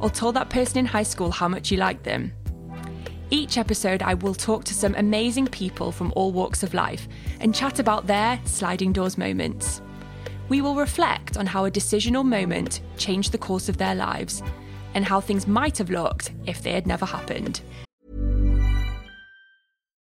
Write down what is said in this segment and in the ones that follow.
or told that person in high school how much you liked them? Each episode, I will talk to some amazing people from all walks of life and chat about their sliding doors moments. We will reflect on how a decision or moment changed the course of their lives and how things might have looked if they had never happened.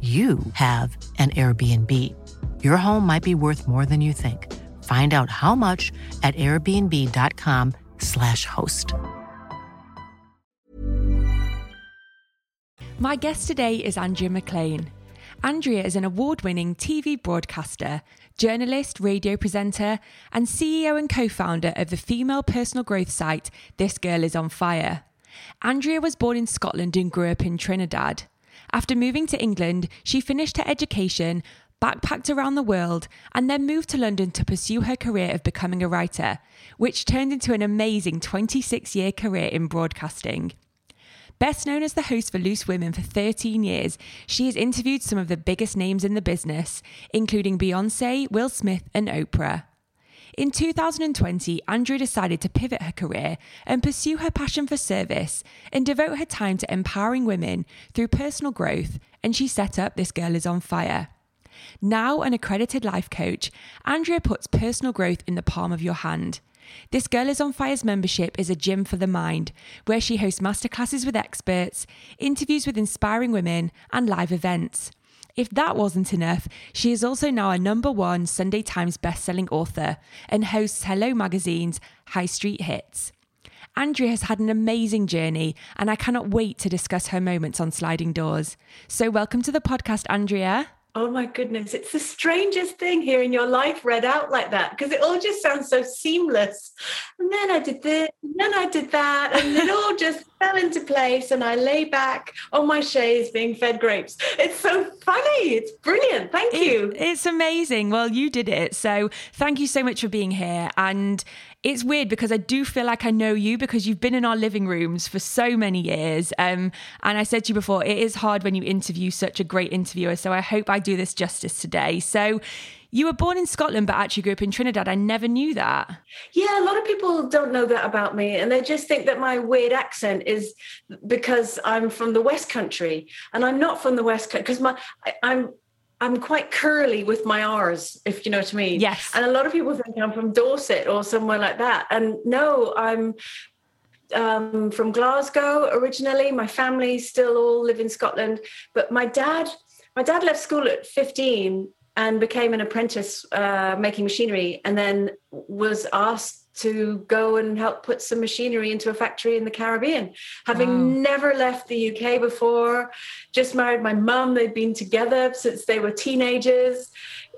you have an Airbnb. Your home might be worth more than you think. Find out how much at airbnb.com/slash host. My guest today is Andrea McLean. Andrea is an award winning TV broadcaster, journalist, radio presenter, and CEO and co founder of the female personal growth site This Girl Is On Fire. Andrea was born in Scotland and grew up in Trinidad. After moving to England, she finished her education, backpacked around the world, and then moved to London to pursue her career of becoming a writer, which turned into an amazing 26 year career in broadcasting. Best known as the host for Loose Women for 13 years, she has interviewed some of the biggest names in the business, including Beyonce, Will Smith, and Oprah. In 2020, Andrea decided to pivot her career and pursue her passion for service and devote her time to empowering women through personal growth, and she set up This Girl Is On Fire. Now an accredited life coach, Andrea puts personal growth in the palm of your hand. This Girl is on Fire's membership is a gym for the mind, where she hosts masterclasses with experts, interviews with inspiring women, and live events. If that wasn't enough, she is also now a number one Sunday Times bestselling author and hosts Hello Magazine's High Street Hits. Andrea has had an amazing journey, and I cannot wait to discuss her moments on sliding doors. So, welcome to the podcast, Andrea. Oh my goodness, it's the strangest thing hearing your life read out like that because it all just sounds so seamless. And then I did this, and then I did that, and it all just fell into place. And I lay back on my chaise being fed grapes. It's so funny. It's brilliant. Thank you. It, it's amazing. Well, you did it. So thank you so much for being here. And it's weird because I do feel like I know you because you've been in our living rooms for so many years. Um, and I said to you before, it is hard when you interview such a great interviewer. So I hope I do this justice today. So you were born in Scotland, but actually grew up in Trinidad. I never knew that. Yeah, a lot of people don't know that about me, and they just think that my weird accent is because I'm from the West Country, and I'm not from the West Country because my I'm I'm quite curly with my R's, if you know what I mean. Yes. And a lot of people think I'm from Dorset or somewhere like that. And no, I'm um, from Glasgow originally. My family still all live in Scotland. But my dad, my dad left school at 15 and became an apprentice uh, making machinery and then was asked to go and help put some machinery into a factory in the Caribbean, having wow. never left the UK before, just married my mum. They'd been together since they were teenagers,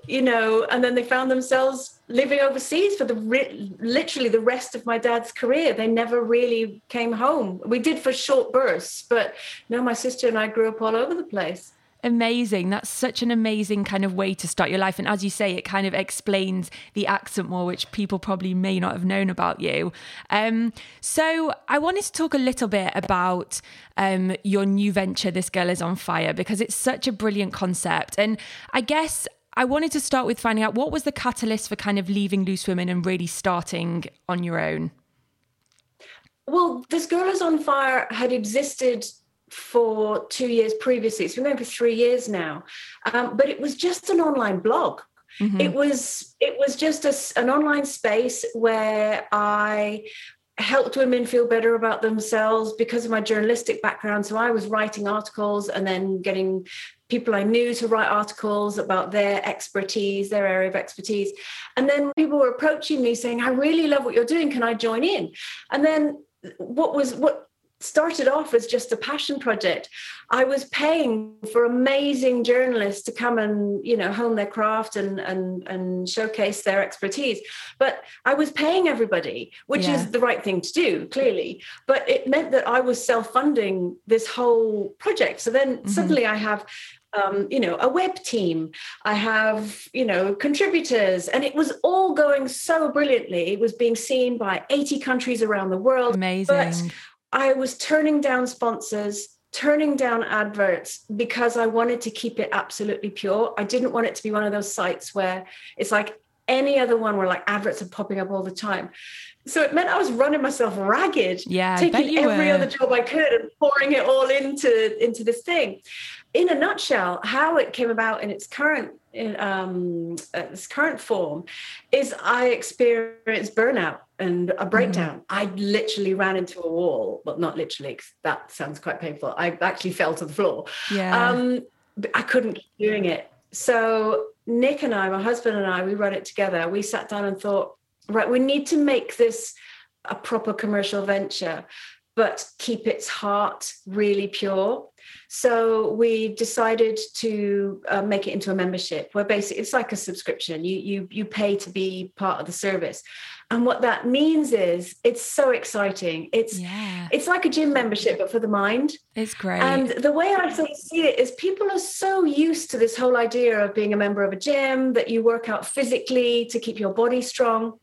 you know, and then they found themselves living overseas for the literally the rest of my dad's career. They never really came home. We did for short bursts, but no, my sister and I grew up all over the place amazing. That's such an amazing kind of way to start your life. And as you say, it kind of explains the accent more, which people probably may not have known about you. Um, so I wanted to talk a little bit about um, your new venture, This Girl is on Fire, because it's such a brilliant concept. And I guess I wanted to start with finding out what was the catalyst for kind of leaving Loose Women and really starting on your own? Well, This Girl is on Fire had existed for two years previously. It's been going for three years now, um, but it was just an online blog. Mm-hmm. It was it was just a, an online space where I helped women feel better about themselves because of my journalistic background. So I was writing articles and then getting people I knew to write articles about their expertise, their area of expertise. And then people were approaching me saying, I really love what you're doing. Can I join in? And then what was what started off as just a passion project i was paying for amazing journalists to come and you know hone their craft and and and showcase their expertise but i was paying everybody which yeah. is the right thing to do clearly but it meant that i was self-funding this whole project so then mm-hmm. suddenly i have um, you know, a web team. I have, you know, contributors, and it was all going so brilliantly. It was being seen by 80 countries around the world. Amazing. But I was turning down sponsors, turning down adverts because I wanted to keep it absolutely pure. I didn't want it to be one of those sites where it's like any other one where like adverts are popping up all the time. So it meant I was running myself ragged, yeah, taking every were. other job I could and pouring it all into into this thing. In a nutshell, how it came about in its current in um, its current form is I experienced burnout and a breakdown. Mm. I literally ran into a wall, but not literally, because that sounds quite painful. I actually fell to the floor. Yeah. Um, I couldn't keep doing it. So Nick and I, my husband and I, we run it together. We sat down and thought, right, we need to make this a proper commercial venture, but keep its heart really pure. So we decided to uh, make it into a membership where basically it's like a subscription. You you you pay to be part of the service. And what that means is it's so exciting. It's yeah. it's like a gym membership, but for the mind. It's great. And the way I sort of see it is people are so used to this whole idea of being a member of a gym, that you work out physically to keep your body strong.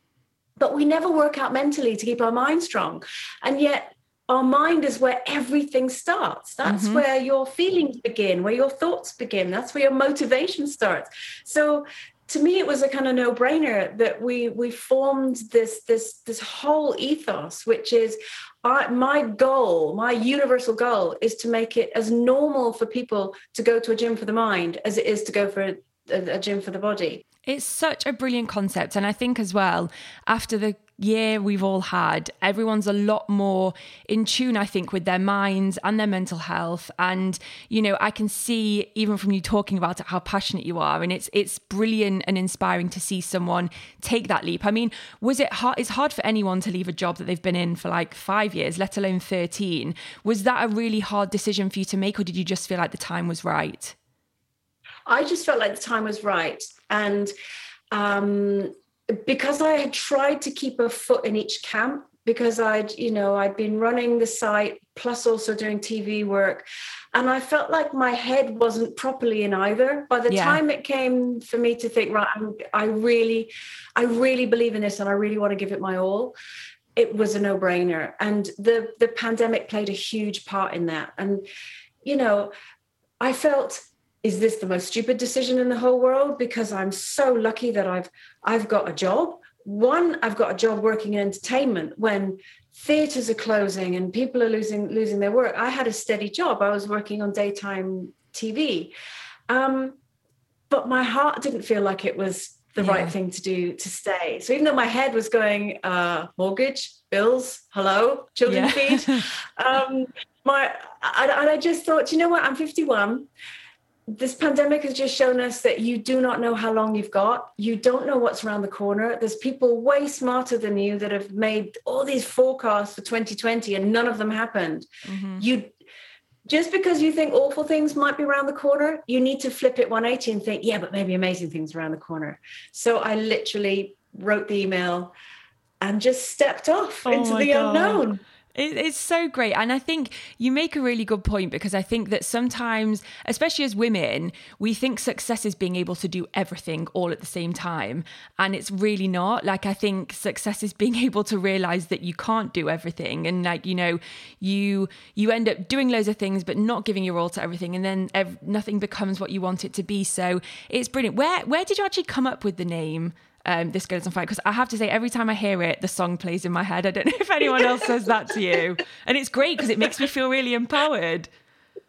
But we never work out mentally to keep our mind strong. And yet our mind is where everything starts. That's mm-hmm. where your feelings begin, where your thoughts begin. That's where your motivation starts. So to me it was a kind of no-brainer that we we formed this this this whole ethos which is I, my goal my universal goal is to make it as normal for people to go to a gym for the mind as it is to go for a, a gym for the body it's such a brilliant concept and i think as well after the year we've all had, everyone's a lot more in tune, I think, with their minds and their mental health. And, you know, I can see even from you talking about it how passionate you are. And it's it's brilliant and inspiring to see someone take that leap. I mean, was it hard it's hard for anyone to leave a job that they've been in for like five years, let alone 13. Was that a really hard decision for you to make, or did you just feel like the time was right? I just felt like the time was right. And um because I had tried to keep a foot in each camp, because I'd, you know, I'd been running the site plus also doing TV work. And I felt like my head wasn't properly in either. By the yeah. time it came for me to think, right, I'm, I really, I really believe in this and I really want to give it my all. It was a no-brainer. And the the pandemic played a huge part in that. And, you know, I felt is this the most stupid decision in the whole world? Because i'm so lucky that i've i've got a job. One i've got a job working in entertainment when theaters are closing and people are losing losing their work. I had a steady job. I was working on daytime tv um, but my heart didn't feel like it was the yeah. right thing to do to stay. So even though my head was going uh, mortgage bills hello children yeah. feed um, my and I just thought you know what? I'm 51 this pandemic has just shown us that you do not know how long you've got. You don't know what's around the corner. There's people way smarter than you that have made all these forecasts for 2020 and none of them happened. Mm-hmm. You just because you think awful things might be around the corner, you need to flip it 180 and think, yeah, but maybe amazing things around the corner. So I literally wrote the email and just stepped off oh into the God. unknown. It, it's so great. And I think you make a really good point because I think that sometimes, especially as women, we think success is being able to do everything all at the same time. And it's really not. Like, I think success is being able to realize that you can't do everything. And like, you know, you, you end up doing loads of things, but not giving your all to everything. And then ev- nothing becomes what you want it to be. So it's brilliant. Where, where did you actually come up with the name? Um, This Girl Is on Fire because I have to say, every time I hear it, the song plays in my head. I don't know if anyone else says that to you. And it's great because it makes me feel really empowered.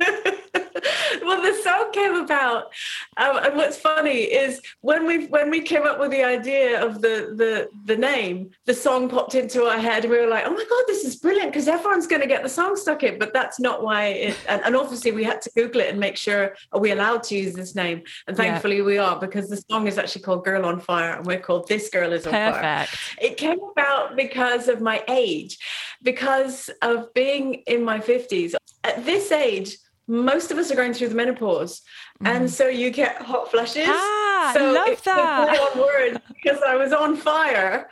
well, the song came about, um, and what's funny is when we when we came up with the idea of the the the name, the song popped into our head, and we were like, "Oh my god, this is brilliant!" Because everyone's going to get the song stuck in. But that's not why. It, and, and, obviously, we had to Google it and make sure are we allowed to use this name. And thankfully, yeah. we are because the song is actually called "Girl on Fire," and we're called "This Girl Is on Perfect. Fire." It came about because of my age, because of being in my fifties. At this age most of us are going through the menopause. Mm. And so you get hot flushes. Ah, so love that. one word because I was on fire,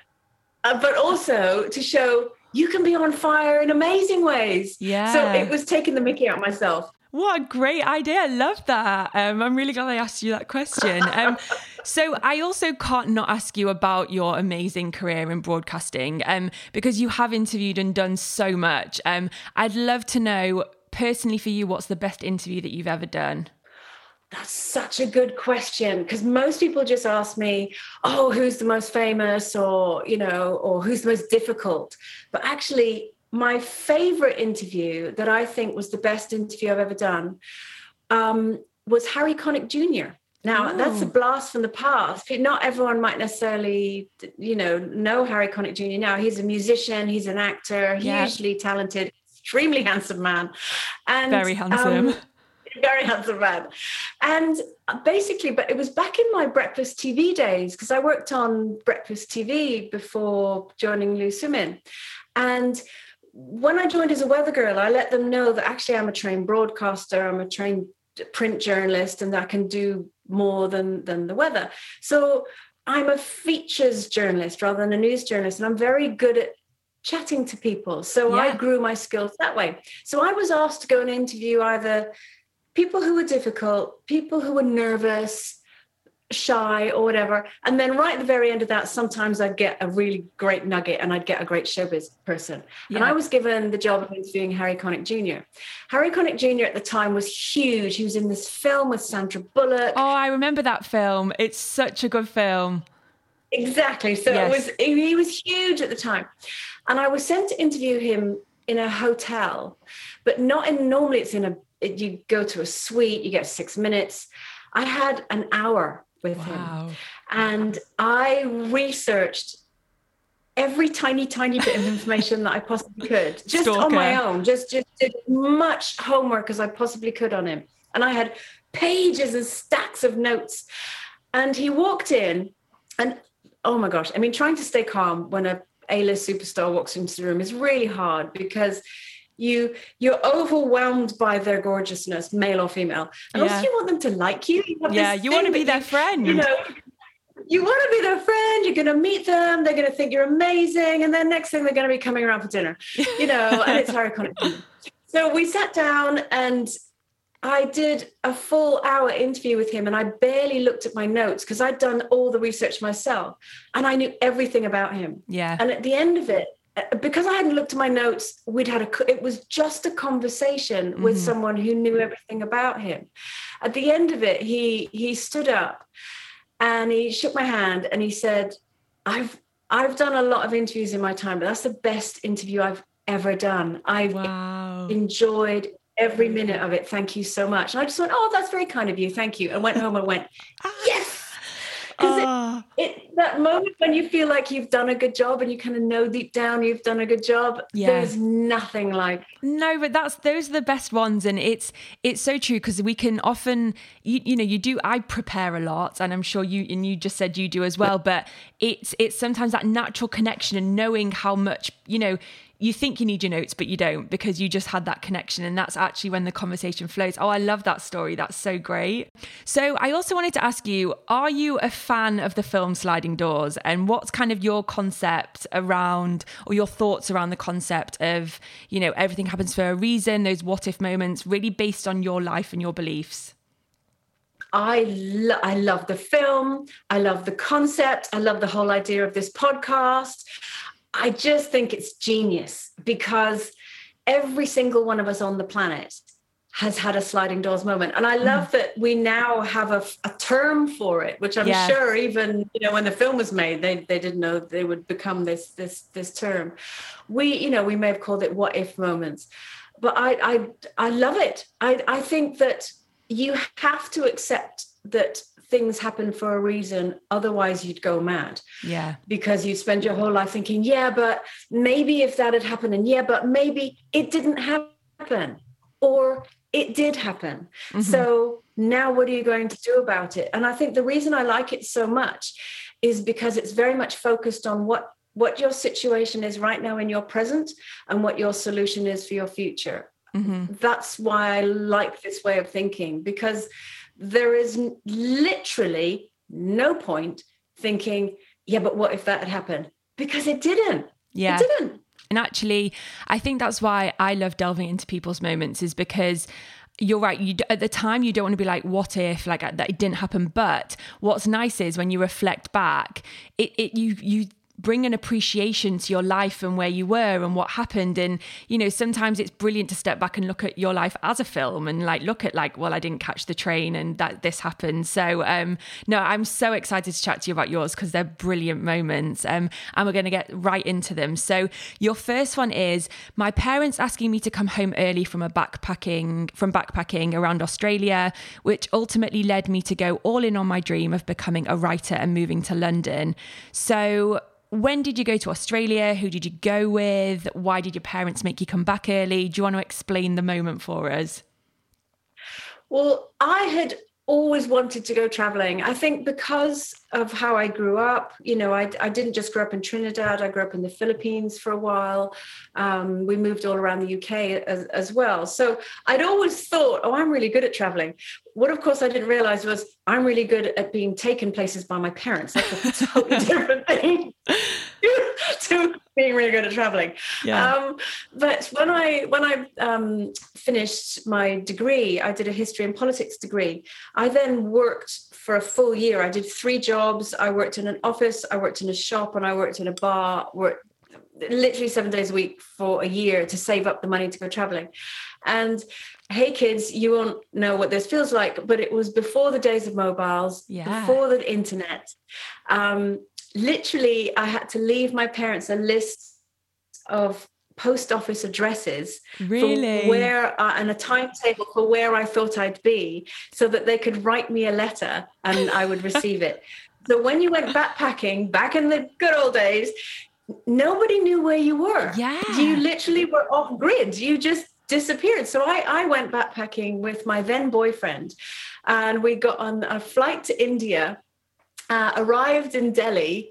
uh, but also to show you can be on fire in amazing ways. Yeah. So it was taking the mickey out myself. What a great idea. I love that. Um, I'm really glad I asked you that question. Um, so, I also can't not ask you about your amazing career in broadcasting um, because you have interviewed and done so much. Um, I'd love to know personally for you, what's the best interview that you've ever done? That's such a good question because most people just ask me, "Oh, who's the most famous?" or you know, or who's the most difficult. But actually, my favorite interview that I think was the best interview I've ever done um, was Harry Connick Jr. Now oh. that's a blast from the past. Not everyone might necessarily, you know, know Harry Connick Jr. Now he's a musician, he's an actor, yeah. hugely talented extremely handsome man. And very handsome. Um, very handsome man. And basically, but it was back in my breakfast TV days because I worked on breakfast TV before joining Loose Women. And when I joined as a weather girl, I let them know that actually I'm a trained broadcaster, I'm a trained print journalist, and that I can do more than than the weather. So I'm a features journalist rather than a news journalist, and I'm very good at chatting to people. So yeah. I grew my skills that way. So I was asked to go and interview either people who were difficult, people who were nervous, shy, or whatever. And then right at the very end of that, sometimes I'd get a really great nugget and I'd get a great showbiz person. Yeah. And I was given the job of interviewing Harry Connick Jr. Harry Connick Jr. at the time was huge. He was in this film with Sandra Bullock. Oh, I remember that film. It's such a good film. Exactly. So yes. it was he was huge at the time. And I was sent to interview him in a hotel, but not in normally it's in a you go to a suite, you get six minutes. I had an hour with wow. him. And I researched every tiny, tiny bit of information that I possibly could, just Stalker. on my own, just just did much homework as I possibly could on him. And I had pages and stacks of notes. And he walked in, and oh my gosh, I mean, trying to stay calm when a a-list superstar walks into the room. Is really hard because you you're overwhelmed by their gorgeousness male or female. And yeah. also you want them to like you, you yeah you want to be their friend you know you want to be their friend you're going to meet them they're going to think you're amazing and then next thing they're going to be coming around for dinner. You know and it's very iconic so we sat down and I did a full hour interview with him and I barely looked at my notes because I'd done all the research myself and I knew everything about him. Yeah. And at the end of it, uh, because I hadn't looked at my notes, we'd had a it was just a conversation mm-hmm. with someone who knew everything about him. At the end of it, he he stood up and he shook my hand and he said, I've I've done a lot of interviews in my time, but that's the best interview I've ever done. I've wow. enjoyed every minute of it. Thank you so much. And I just went, oh, that's very kind of you. Thank you. And went home and went, ah. yes. Because oh. Ah. Oh. It that moment when you feel like you've done a good job and you kind of know deep down you've done a good job. Yeah. There's nothing like No, but that's those are the best ones, and it's it's so true because we can often, you, you know, you do. I prepare a lot, and I'm sure you and you just said you do as well. But it's it's sometimes that natural connection and knowing how much you know. You think you need your notes, but you don't because you just had that connection, and that's actually when the conversation flows. Oh, I love that story. That's so great. So, I also wanted to ask you: Are you a fan of the film Sliding Doors, and what's kind of your concept around, or your thoughts around the concept of, you know, everything happens for a reason? Those what if moments, really based on your life and your beliefs. I lo- I love the film. I love the concept. I love the whole idea of this podcast. I just think it's genius because every single one of us on the planet has had a sliding doors moment. And i mm. love that we now have a, a term for it which i'm Yeah. sure even you know when the film was made they, they didn't know they would become this this this term. We you know we may have called it what if moments but i i i love it. I i think that you have to accept that things happen for a reason otherwise you'd go mad Yeah. because you spend your whole life thinking, yeah, but maybe if that had happened, and yeah, but maybe it didn't happen, or it did happen. Mm-hmm. So now what are you going to do about it? And I think the reason I like it so much is because it's very much focused on what what your situation is right now in your present and what your solution is for your future. Mm-hmm. That's why I like this way of thinking because there is literally no point thinking, yeah, but what if that had happened? Because it didn't. Yeah. It didn't. And actually, I think that's why I love delving into people's moments is because you're right. You at the time you don't want to be like, what if like uh, that it didn't happen. But what's nice is when you reflect back, it, it you you bring an appreciation to your life and where you were and what happened. And you know sometimes it's brilliant to step back and look at your life as a film and like look at like well i didn't catch the train and that this happened. So um no i'm so excited to chat to you about yours because they're brilliant moments um and we're going to get right into them. So your first one is my parents asking me to come home early from a backpacking from backpacking around australia which ultimately led me to go all in on my dream of becoming a writer and moving to london. So when did you go to Australia? Who did you go with? Why did your parents make you come back early? Do you want to explain the moment for us? Well, I had always wanted to go traveling. I think because of how I grew up, you know, I, I didn't just grow up in Trinidad, I grew up in the Philippines for a while. Um, we moved all around the UK as, as well. So I'd always thought, oh, I'm really good at traveling. What, of course, I didn't realize was I'm really good at being taken places by my parents. That's a totally different thing to being really good at traveling. Yeah. Um, but when I when I um, finished my degree, I did a history and politics degree. I then worked for a full year. I did three jobs. I worked in an office, I worked in a shop, and I worked in a bar. Worked literally seven days a week for a year to save up the money to go traveling. And hey, kids, you won't know what this feels like, but it was before the days of mobiles, Yeah. before the internet. Um, literally, I had to leave my parents a list of post office addresses Really? where uh, and a timetable for where I thought I'd be so that they could write me a letter and I would receive it. So when you went backpacking back in the good old days, nobody knew where you were. Yeah. You literally were off grid. You just disappeared. So I, I went backpacking with my then boyfriend and we got on a flight to India, uh, arrived in Delhi,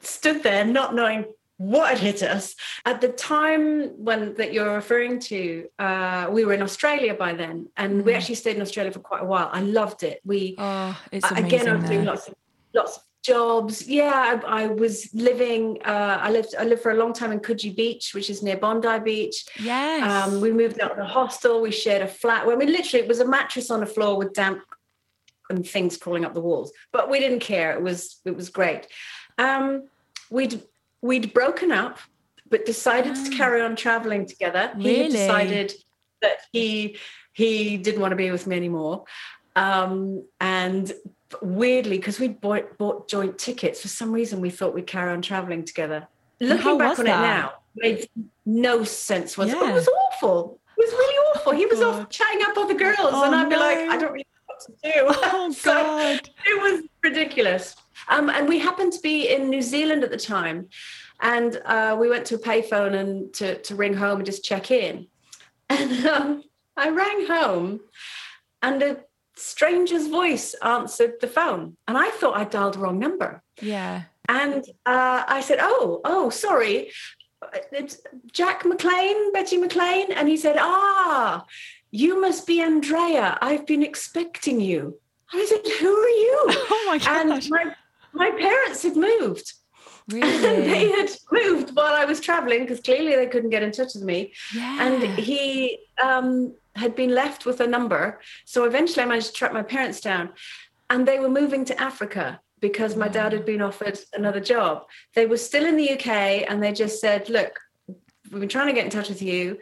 stood there not knowing what had hit us. At the time when that you're referring to uh, we were in australia by then and we actually stayed in australia for quite a while. I loved it. We Oh, again i was doing lots of lots of jobs. Yeah I, I was living uh, i lived i lived for a long time in coogee beach which is near bondi beach. Yes. um, we moved out of the hostel. We shared a flat. Where we literally it was a mattress on the floor with damp and things crawling up the walls. But we didn't care. It was it was great. Um, we'd we'd broken up but decided to carry on traveling together. He had decided that he he didn't want to be with me anymore. Um, and weirdly because we bought, bought joint tickets for some reason we thought we'd carry on traveling together. Looking back on that? it now made no sense. Whatsoever. Yeah. it was awful. It was really awful. He was off chatting up other girls Oh, and i'd be like i don't really what to do Oh, So God. it was ridiculous Um, and we happened to be in New Zealand at the time. And uh, we went to a payphone and to, to ring home and just check in. And um, I rang home and a stranger's voice answered the phone. And I thought I dialed the wrong number. Yeah. And uh, I said, Oh, oh, sorry. It's Jack McLean, Betty McLean. And he said, Ah, you must be Andrea. I've been expecting you. I said, Who are you? Oh my gosh. And my, my parents had moved. And Really? they had moved while I was traveling because clearly they couldn't get in touch with me. yeah. And he um, had been left with a number. So eventually I managed to track my parents down. And they were moving to Africa because my dad had been offered another job. They were still in the UK and they just said, Look, we've been trying to get in touch with you.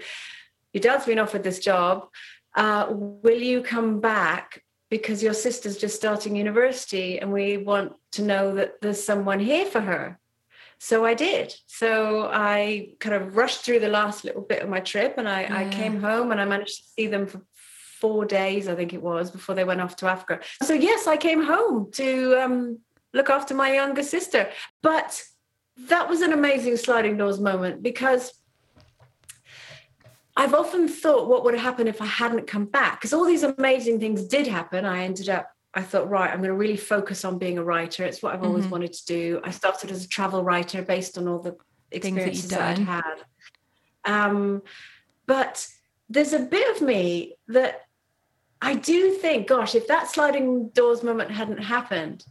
Your dad's been offered this job. Uh, will you come back? Because your sister's just starting university and we want to know that there's someone here for her. So I did. So I kind of rushed through the last little bit of my trip and I, I came home and I managed to see them for four days, I think it was, before they went off to Africa. So yes, I came home to um, look after my younger sister. But that was an amazing sliding doors moment because I've often thought what would have happened if I hadn't come back because all these amazing things did happen. I ended up, I thought, right, I'm going to really focus on being a writer. It's what I've always Mhm. wanted to do. I started as a travel writer based on all the Things that experiences that I'd had. Um, but there's a bit of me that I do think, gosh, if that sliding doors moment hadn't happened,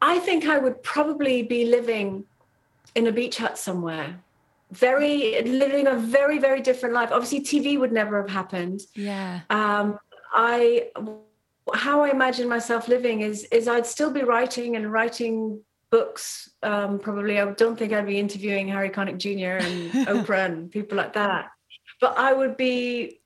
I think I would probably be living in a beach hut somewhere, very living a very very different life. Obviously, TV would never have happened. yeah. Um, I how I imagine myself living is is I'd still be writing and writing books. Um, probably, I don't think I'd be interviewing Harry Connick Jr. and Oprah and people like that. But I would be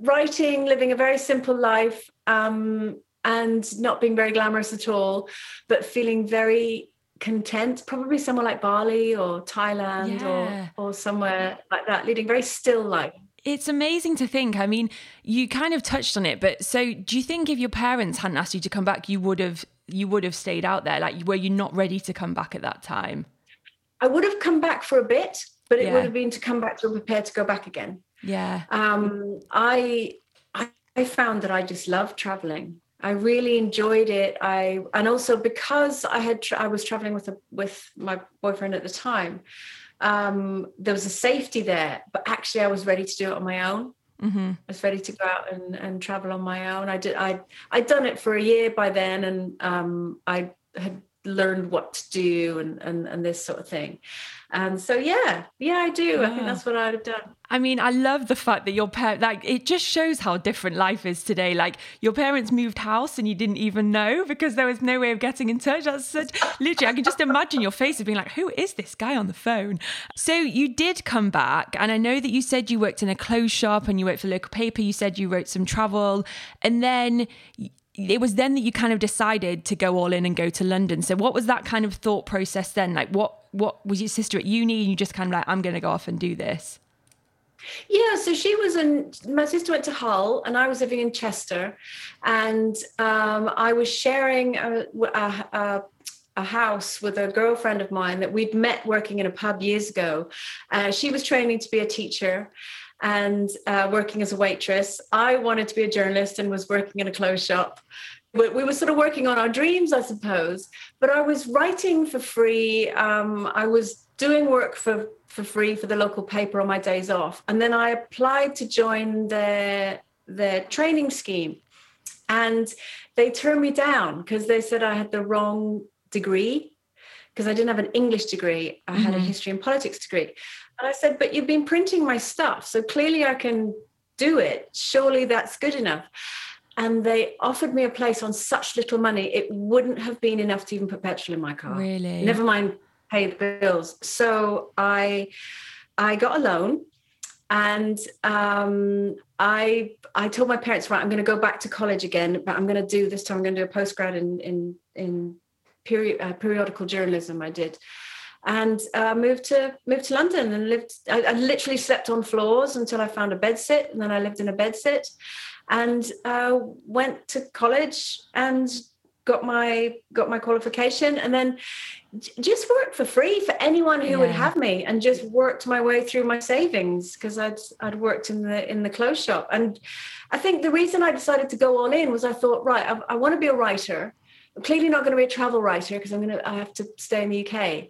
writing, living a very simple life, um, and not being very glamorous at all, but feeling very content. Probably somewhere like Bali or Thailand Yeah. or or somewhere like that, leading very still life. It's amazing to think. I mean, you kind of touched on it, but so do you think if your parents hadn't asked you to come back, you would have you would have stayed out there? Like, were you not ready to come back at that time? I would have come back for a bit, but it Yeah. would have been to come back to prepare to go back again. Yeah. Um, I, I found that I just loved traveling. I really enjoyed it. I and also because I had tra- I was traveling with a with my boyfriend at the time. Um, there was a safety there, but actually I was ready to do it on my own. hmm I was ready to go out and, and travel on my own. I did. I I'd done it for a year by then, and um, I had learned what to do and and and this sort of thing. And so yeah, yeah, I do. I think that's what I'd have done. I mean, I love the fact that your parents, like, it just shows how different life is today. Like, your parents moved house and you didn't even know because there was no way of getting in touch. That's such, literally, I can just imagine your face of being like, who is this guy on the phone? So, you did come back. And I know that you said you worked in a clothes shop and you worked for local paper. You said you wrote some travel. And then it was then that you kind of decided to go all in and go to London. So, what was that kind of thought process then? Like, what, what was your sister at uni and you just kind of like, I'm going to go off and do this? Yeah, so she was in. My sister went to Hull, and I was living in Chester, and um, I was sharing a, a, a, a house with a girlfriend of mine that we'd met working in a pub years ago. Uh, she was training to be a teacher and uh, working as a waitress. I wanted to be a journalist and was working in a clothes shop. We we were sort of working on our dreams, I suppose. But I was writing for free. Um, I was doing work for for free for the local paper on my days off, and then I applied to join their their training scheme, and they turned me down because they said I had the wrong degree because I didn't have an English degree. I had a history and politics degree. And I said, but you've been printing my stuff. So clearly I can do it. Surely that's good enough. And they offered me a place on such little money, it wouldn't have been enough to even put petrol in my car. Really? Never mind pay the bills. So I I got a loan and um, I I told my parents, right, I'm going to go back to college again, but I'm going to do this time. I'm going to do a postgrad in in in period uh, periodical journalism. I did, and uh, moved to moved to London and lived. I, I literally slept on floors until I found a bed sit, and then I lived in a bed sit, and uh, went to college and got my got my qualification and then just worked for free for anyone who yeah. would have me and just worked my way through my savings because I'd I'd worked in the in the clothes shop and I think the reason I decided to go all in was I thought right I, I want to be a writer I'm clearly not going to be a travel writer because I'm going to I have to stay in the UK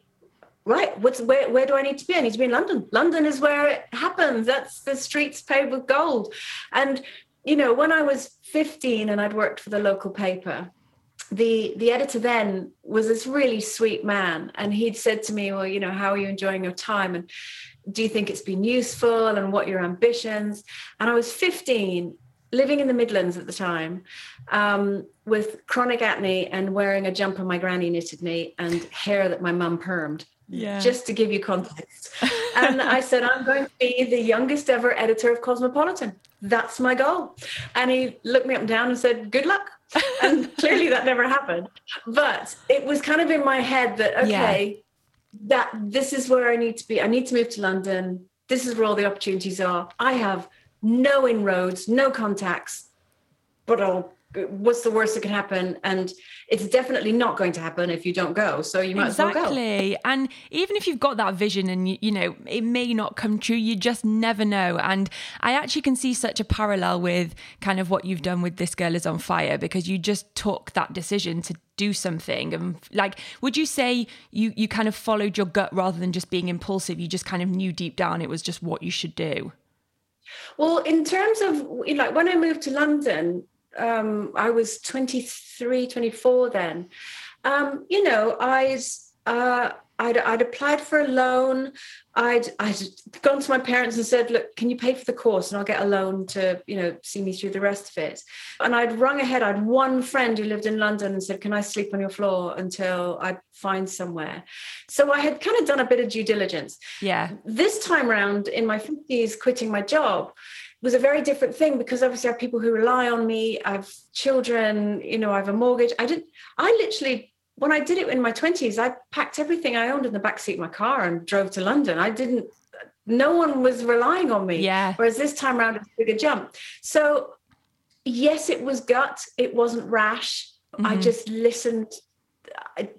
right what's where where do I need to be? I need to be in London. London is where it happens. That's the streets paved with gold. And you know when I was 15 and I'd worked for the local paper the the editor then was this really sweet man. And he'd said to me well you know how are you enjoying your time? And do you think it's been useful? And what your ambitions? And i was 15 living in the midlands at the time um, with chronic acne and wearing a jumper my granny knitted me and hair that my mum permed yeah. just to give you context and i said i'm going to be the youngest ever editor of cosmopolitan that's my goal and he looked me up and down and said good luck and clearly that never happened. But it was kind of in my head that okay, yeah. that this is where I need to be. I need to move to London. This is where all the opportunities are. I have no inroads, no contacts, but I'll what's the worst that can happen? And it's definitely not going to happen if you don't go. So you might exactly. as well go. And even if you've got that vision and you, you know it may not come true you just never know. And i actually can see such a parallel with kind of what you've done with this girl is on fire because you just took that decision to do something. And like would you say you you kind of followed your gut rather than just being impulsive? You just kind of knew deep down it was just what you should do well, in terms of like when I moved to London, um, I was 23, 24 then. Um, you know, I uh, I'd, I'd applied for a loan. I'd I'd gone to my parents and said, "Look, can you pay for the course, and I'll get a loan to you know see me through the rest of it." And I'd rung ahead. I'd one friend who lived in London and said, "Can I sleep on your floor until I find somewhere?" So I had kind of done a bit of due diligence. Yeah. This time around, in my fifties, quitting my job, was a very different thing because obviously I have people who rely on me. I have children, you know, I have a mortgage. I didn't, I literally, when I did it in my 20s, I packed everything I owned in the backseat of my car and drove to London. I didn't, no one was relying on me. Yeah. Whereas this time around, it's a bigger jump. So, yes, it was gut. It wasn't rash. Mm-hmm. I just listened. I,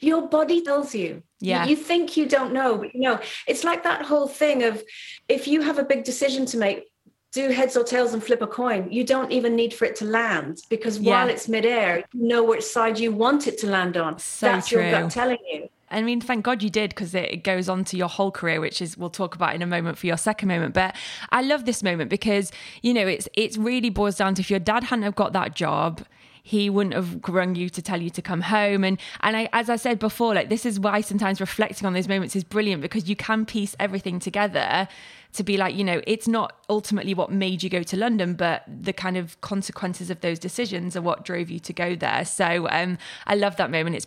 your body tells you yeah you, you, think you don't know but you know it's like that whole thing of if you have a big decision to make do heads or tails and flip a coin you don't even need for it to land because yeah. while it's midair you know which side you want it to land on so that's true. your gut telling you I mean, thank God you did because it goes on to your whole career, which is we'll talk about in a moment for your second moment. But I love this moment because you know it's it's really boils down to if your dad hadn't have got that job, he wouldn't have rung you to tell you to come home. And and I, as I said before, like this is why sometimes reflecting on those moments is brilliant because you can piece everything together to be like, you know, it's not ultimately what made you go to London, but the kind of consequences of those decisions are what drove you to go there. So um, I love that moment. It's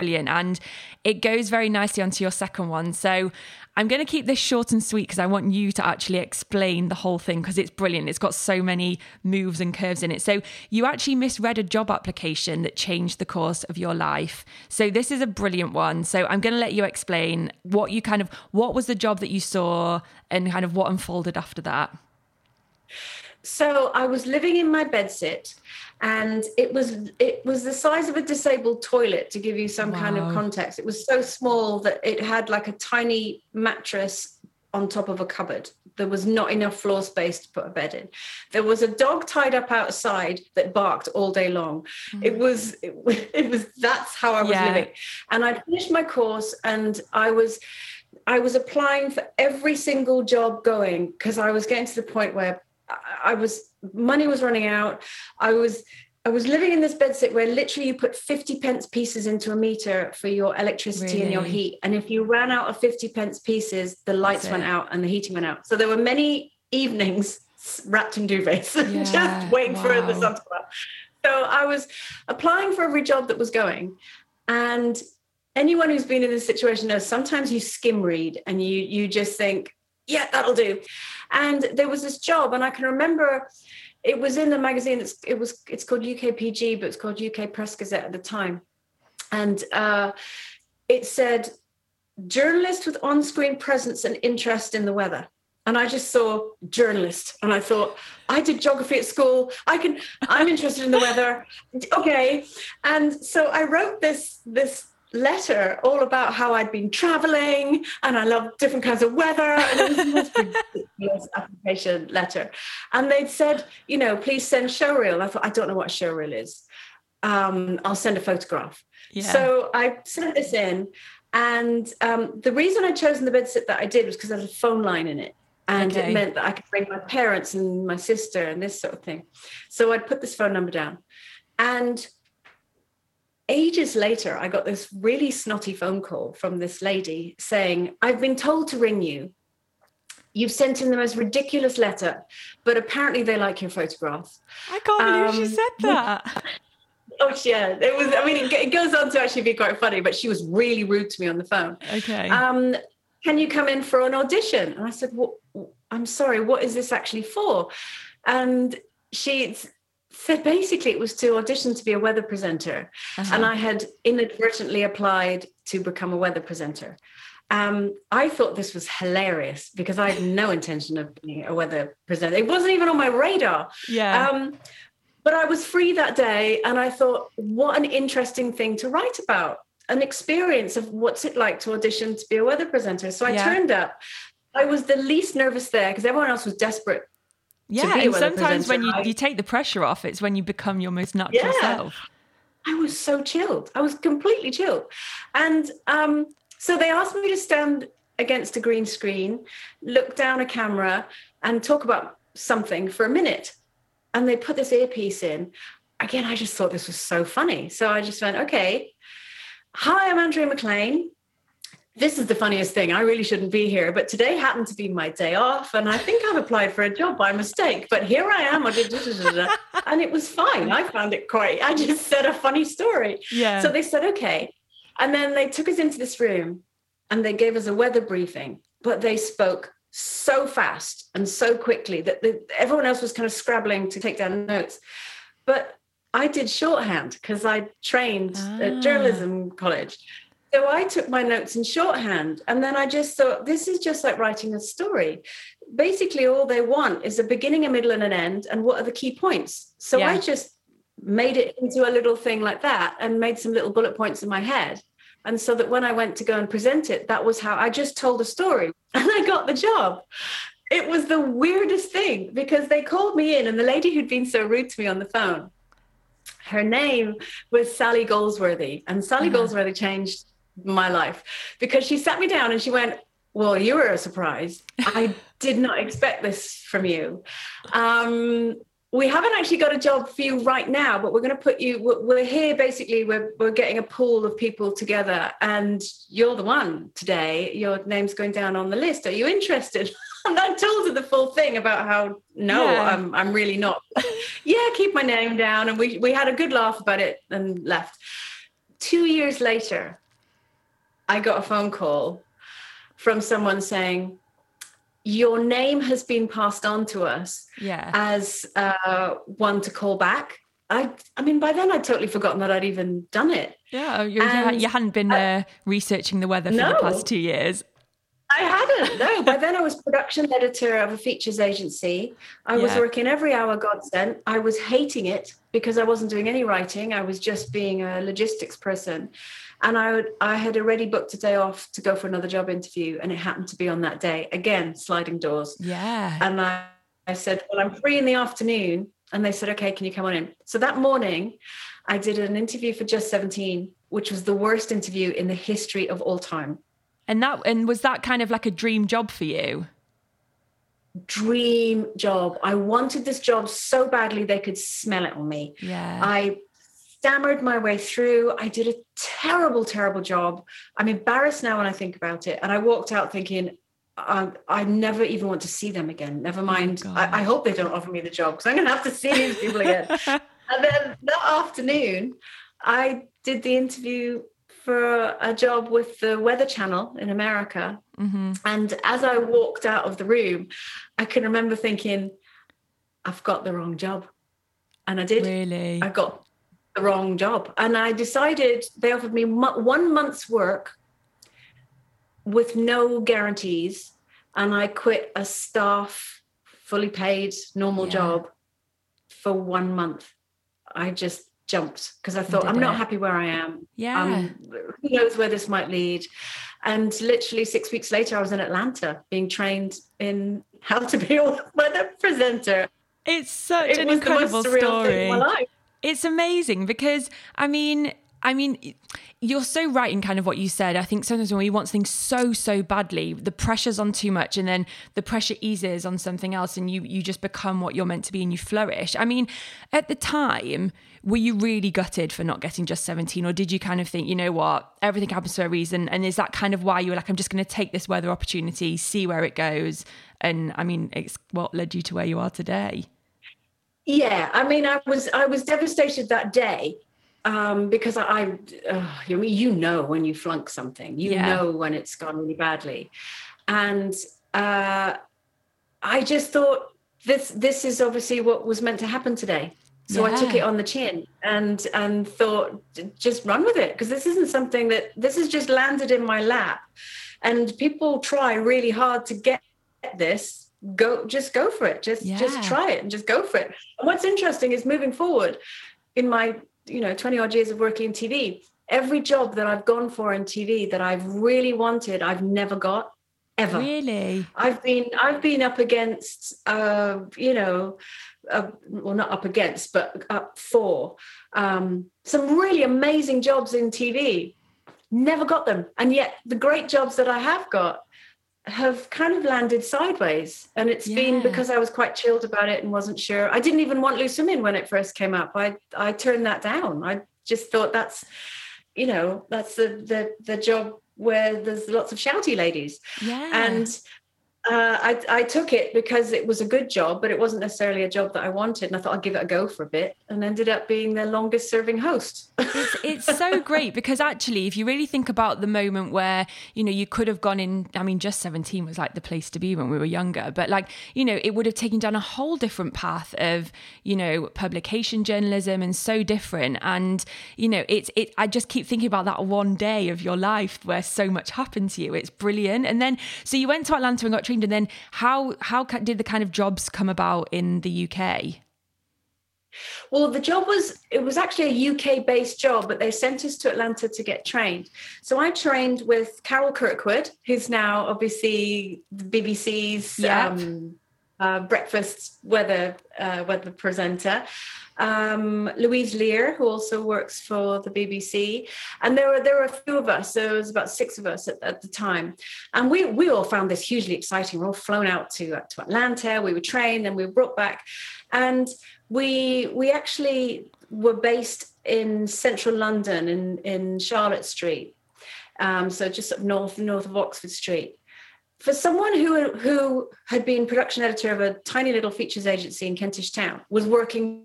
Brilliant. And it goes very nicely onto your second one. So I'm going to keep this short and sweet because I want you to actually explain the whole thing because it's brilliant. It's got so many moves and curves in it. So you actually misread a job application that changed the course of your life. So this is a brilliant one. So I'm going to let you explain what you kind of, what was the job that you saw and kind of what unfolded after that. So I was living in my bedsit and it was it was the size of a disabled toilet to give you some wow. kind of context it was so small that it had like a tiny mattress on top of a cupboard. There was not enough floor space to put a bed in. There was a dog tied up outside that barked all day long. Mm. It was it, it, was that's how I was yeah. living. And I finished my course and I was I was applying for every single job going because I was getting to the point where I was money was running out. I was I was living in this bedsit where literally you put 50 pence pieces into a meter for your electricity really? and your heat. And if you ran out of 50 pence pieces, the lights went out and the heating went out. So there were many evenings wrapped in duvets, yeah. just waiting wow. for the sun to come up. So I was applying for every job that was going. And anyone who's been in this situation knows sometimes you skim read and you you just think, yeah, that'll do. And there was this job, and I can remember it was in the magazine. It's, it was it's called UKPG, but it's called UK Press Gazette at the time, and uh, it said journalist with on-screen presence and interest in the weather. And I just saw journalist, and I thought I did geography at school. I can. I'm interested in the weather. Okay, and so I wrote this this letter all about how I'd been traveling and I love different kinds of weather. And it was most ridiculous application letter. And they'd said, you know, please send showreel. I thought, I don't know what a showreel is. Um, I'll send a photograph. Yeah. So I sent this in. And um, the reason I'd chosen the bedsit that I did was because there's a phone line in it. And okay. it meant that I could bring my parents and my sister and this sort of thing. So I'd put this phone number down. And ages later, I got this really snotty phone call from this lady saying, I've been told to ring you. You've sent in the most ridiculous letter, but apparently they like your photograph. I can't believe um, she said that. Oh yeah, it was. I mean, it, it, goes on to actually be quite funny, but she was really rude to me on the phone. Okay. Um, can you come in for an audition? And I said, well, I'm sorry, what is this actually for? And she so basically it was to audition to be a weather presenter. Uh-huh. and i had inadvertently applied to become a weather presenter. Um, i thought this was hilarious because i had no intention of being a weather presenter. It wasn't even on my radar. Yeah. Um, but i was free that day and i thought what an interesting thing to write about an experience of what's it like to audition to be a weather presenter. So i yeah. turned up. I was the least nervous there because everyone else was desperate yeah, and sometimes when you, you take the pressure off, it's when you become your most natural yeah. self. I was so chilled. I was completely chilled. And um, so they asked me to stand against a green screen, look down a camera, and talk about something for a minute. And they put this earpiece in. Again, I just thought this was so funny. So I just went, okay. Hi, I'm Andrea McLean this is the funniest thing. I really shouldn't be here, but today happened to be my day off, and I think I've applied for a job by mistake. But here I am, and it was fine. I found it quite. I just said a funny story. Yeah. So they said okay, and then they took us into this room, and they gave us a weather briefing. But they spoke so fast and so quickly that the, everyone else was kind of scrabbling to take down notes. But I did shorthand because I trained ah. at journalism college. So I took my notes in shorthand. And then I just thought, this is just like writing a story. Basically, all they want is a beginning, a middle, and an end. And what are the key points? So yeah. I just made it into a little thing like that and made some little bullet points in my head. And so that when I went to go and present it, that was how I just told a story and I got the job. It was the weirdest thing because they called me in, and the lady who'd been so rude to me on the phone, her name was Sally Goldsworthy. And Sally uh-huh. Goldsworthy changed my life because she sat me down and she went, Well, you were a surprise. I did not expect this from you. Um, we haven't actually got a job for you right now, but we're going to put you. We're here basically. We're we're getting a pool of people together, and you're the one today. Your name's going down on the list. Are you interested? And I told her the full thing about how no, yeah. I'm I'm really not. yeah, keep my name down, and we we had a good laugh about it and left. Two years later, I got a phone call from someone saying, your name has been passed on to us yeah. as uh, one to call back. I, I mean, by then I'd totally forgotten that I'd even done it. Yeah, you, you hadn't been uh, researching the weather for no. the past two years. I hadn't. No, by then I was production editor of a features agency. I was working every hour God sent. I was hating it because I wasn't doing any writing. I was just being a logistics person. And I would, I had already booked a day off to go for another job interview, and it happened to be on that day. Again, sliding doors. Yeah. And I, I said, Well, I'm free in the afternoon. And they said, Okay, can you come on in? So that morning, I did an interview for Just 17, which was the worst interview in the history of all time. And that and was that kind of like a dream job for you? Dream job. I wanted this job so badly they could smell it on me. Yeah. I stammered my way through. I did a terrible, terrible job. I'm embarrassed now when I think about it. And I walked out thinking, I, I never even want to see them again. Never mind. I, I hope they don't offer me the job because I'm going to have to see these people again. and then that afternoon, I did the interview for a job with the Weather Channel in America. hmm And as I walked out of the room, I can remember thinking, I've got the wrong job. And I did. Really? I got the wrong job. And I decided they offered me one month's work with no guarantees. And I quit a staff, fully paid, normal Yeah. job for one month. I just jumped because I thought, I'm not it. happy where I am. Yeah. Um, who knows where this might lead? And literally six weeks later, I was in Atlanta being trained in how to be a weather presenter. it's such It an was incredible the most surreal thing in my story. It's amazing because I mean, I mean, you're so right in kind of what you said. I think sometimes when we want things so so badly, the pressure's on too much, and then the pressure eases on something else, and you you just become what you're meant to be, and you flourish. I mean, at the time, were you really gutted for not getting just 17, or did you kind of think, you know what, everything happens for a reason, and is that kind of why you were like, I'm just going to take this weather opportunity, see where it goes, and I mean, it's what led you to where you are today. Yeah, I mean, I was I was devastated that day um, because I, I uh, you mean you know when you flunk something, you Yeah. know when it's gone really badly, and uh, I just thought this this is obviously what was meant to happen today. So I took it on the chin and and thought just run with it because this isn't something that this has just landed in my lap, and people try really hard to get this. Go just go for it. Just Yeah. just try it and just go for it. And what's interesting is moving forward in my you know 20 odd years of working in TV, every job that I've gone for in TV that I've really wanted, I've never got ever. Really? I've been I've been up against uh, you know uh, well not up against but up for um, some really amazing jobs in TV. Never got them, and yet the great jobs that I have got have kind of landed sideways. And it's been because I was quite chilled about it and wasn't sure. I didn't even want loose women when it first came up. I I turned that down. I just thought that's you know that's the the the job where there's lots of shouty ladies Yeah. and uh, I, I took it because it was a good job, but it wasn't necessarily a job that I wanted. And I thought I'd give it a go for a bit, and ended up being the longest serving host. it's, it's so great because actually if you really think about the moment where you know you could have gone in i mean just 17 was like the place to be when we were younger but like you know it would have taken down a whole different path of you know publication journalism and so different and you know it's it i just keep thinking about that one day of your life where so much happened to you it's brilliant and then so you went to atlanta and got trained and then how how did the kind of jobs come about in the uk Well, the job was it was actually a UK based job, but they sent us to Atlanta to get trained. So I trained with Carol Kirkwood, who's now obviously the BBC's Yep. um, uh, breakfast weather uh, weather presenter. Um, Louise Lear, who also works for the BBC, and there were there were a few of us. There was about six of us at, at the time, and we we all found this hugely exciting. We are all flown out to uh, to Atlanta. We were trained, and we were brought back, and we we actually were based in central London in in Charlotte Street, um, so just north north of Oxford Street. For someone who who had been production editor of a tiny little features agency in Kentish Town, was working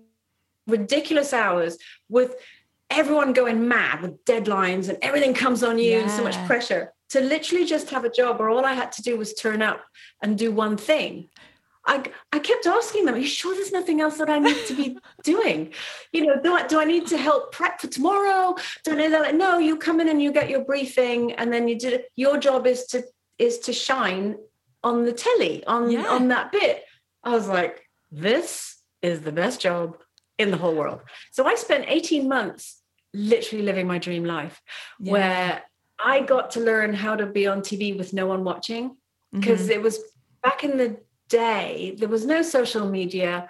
ridiculous hours with everyone going mad with deadlines and everything comes on you and so much pressure to literally just have a job where all I had to do was turn up and do one thing. I, I kept asking them, Are you sure there's nothing else that I need to be doing? You know, do I, do I need to help prep for tomorrow? Do I need that? Like, no, you come in and you get your briefing and then you did. Your job is to is to shine on the telly on Yeah. on that bit. I was like, this is the best job in the whole world. So I spent 18 months literally living my dream life Yeah. where I got to learn how to be on TV with no one watching Mm-hmm. because it was back in the day there was no social media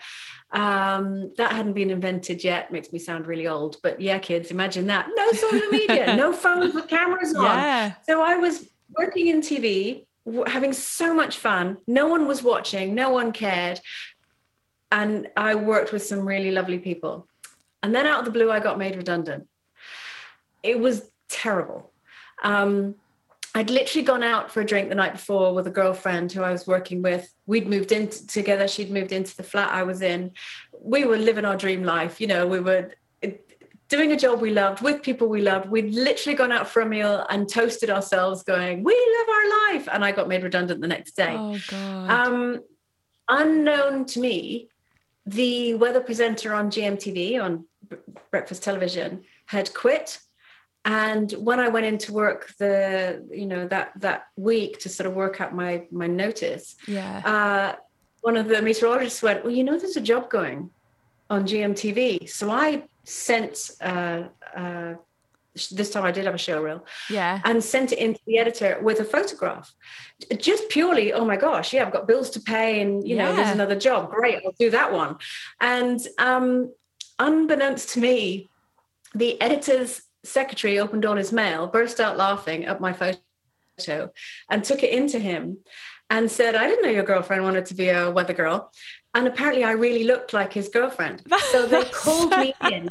um that hadn't been invented yet makes me sound really old but yeah kids imagine that no social media no phones with cameras on Yeah. so i was working in tv having so much fun no one was watching no one cared and i worked with some really lovely people and then out of the blue i got made redundant it was terrible um I'd literally gone out for a drink the night before with a girlfriend who I was working with. We'd moved in t- together. She'd moved into the flat I was in. We were living our dream life. You know, we were doing a job we loved with people we loved. We'd literally gone out for a meal and toasted ourselves, going, We live our life. And I got made redundant the next day. Oh god. Um, unknown to me, the weather presenter on GMTV on breakfast television had quit. And when I went into work the you know that that week to sort of work out my my notice, yeah. uh, one of the meteorologists went, "Well, you know, there's a job going on GMTV." So I sent. Uh, uh, this time I did have a show reel yeah. and sent it into the editor with a photograph. Just purely, oh my gosh, yeah, I've got bills to pay, and you know, there's another job. Great, I'll do that one. And um, unbeknownst to me, the editor's secretary opened all his mail, burst out laughing at my photo, and took it into him and said, I didn't know your girlfriend wanted to be a weather girl. And apparently I really looked like his girlfriend. So they called me in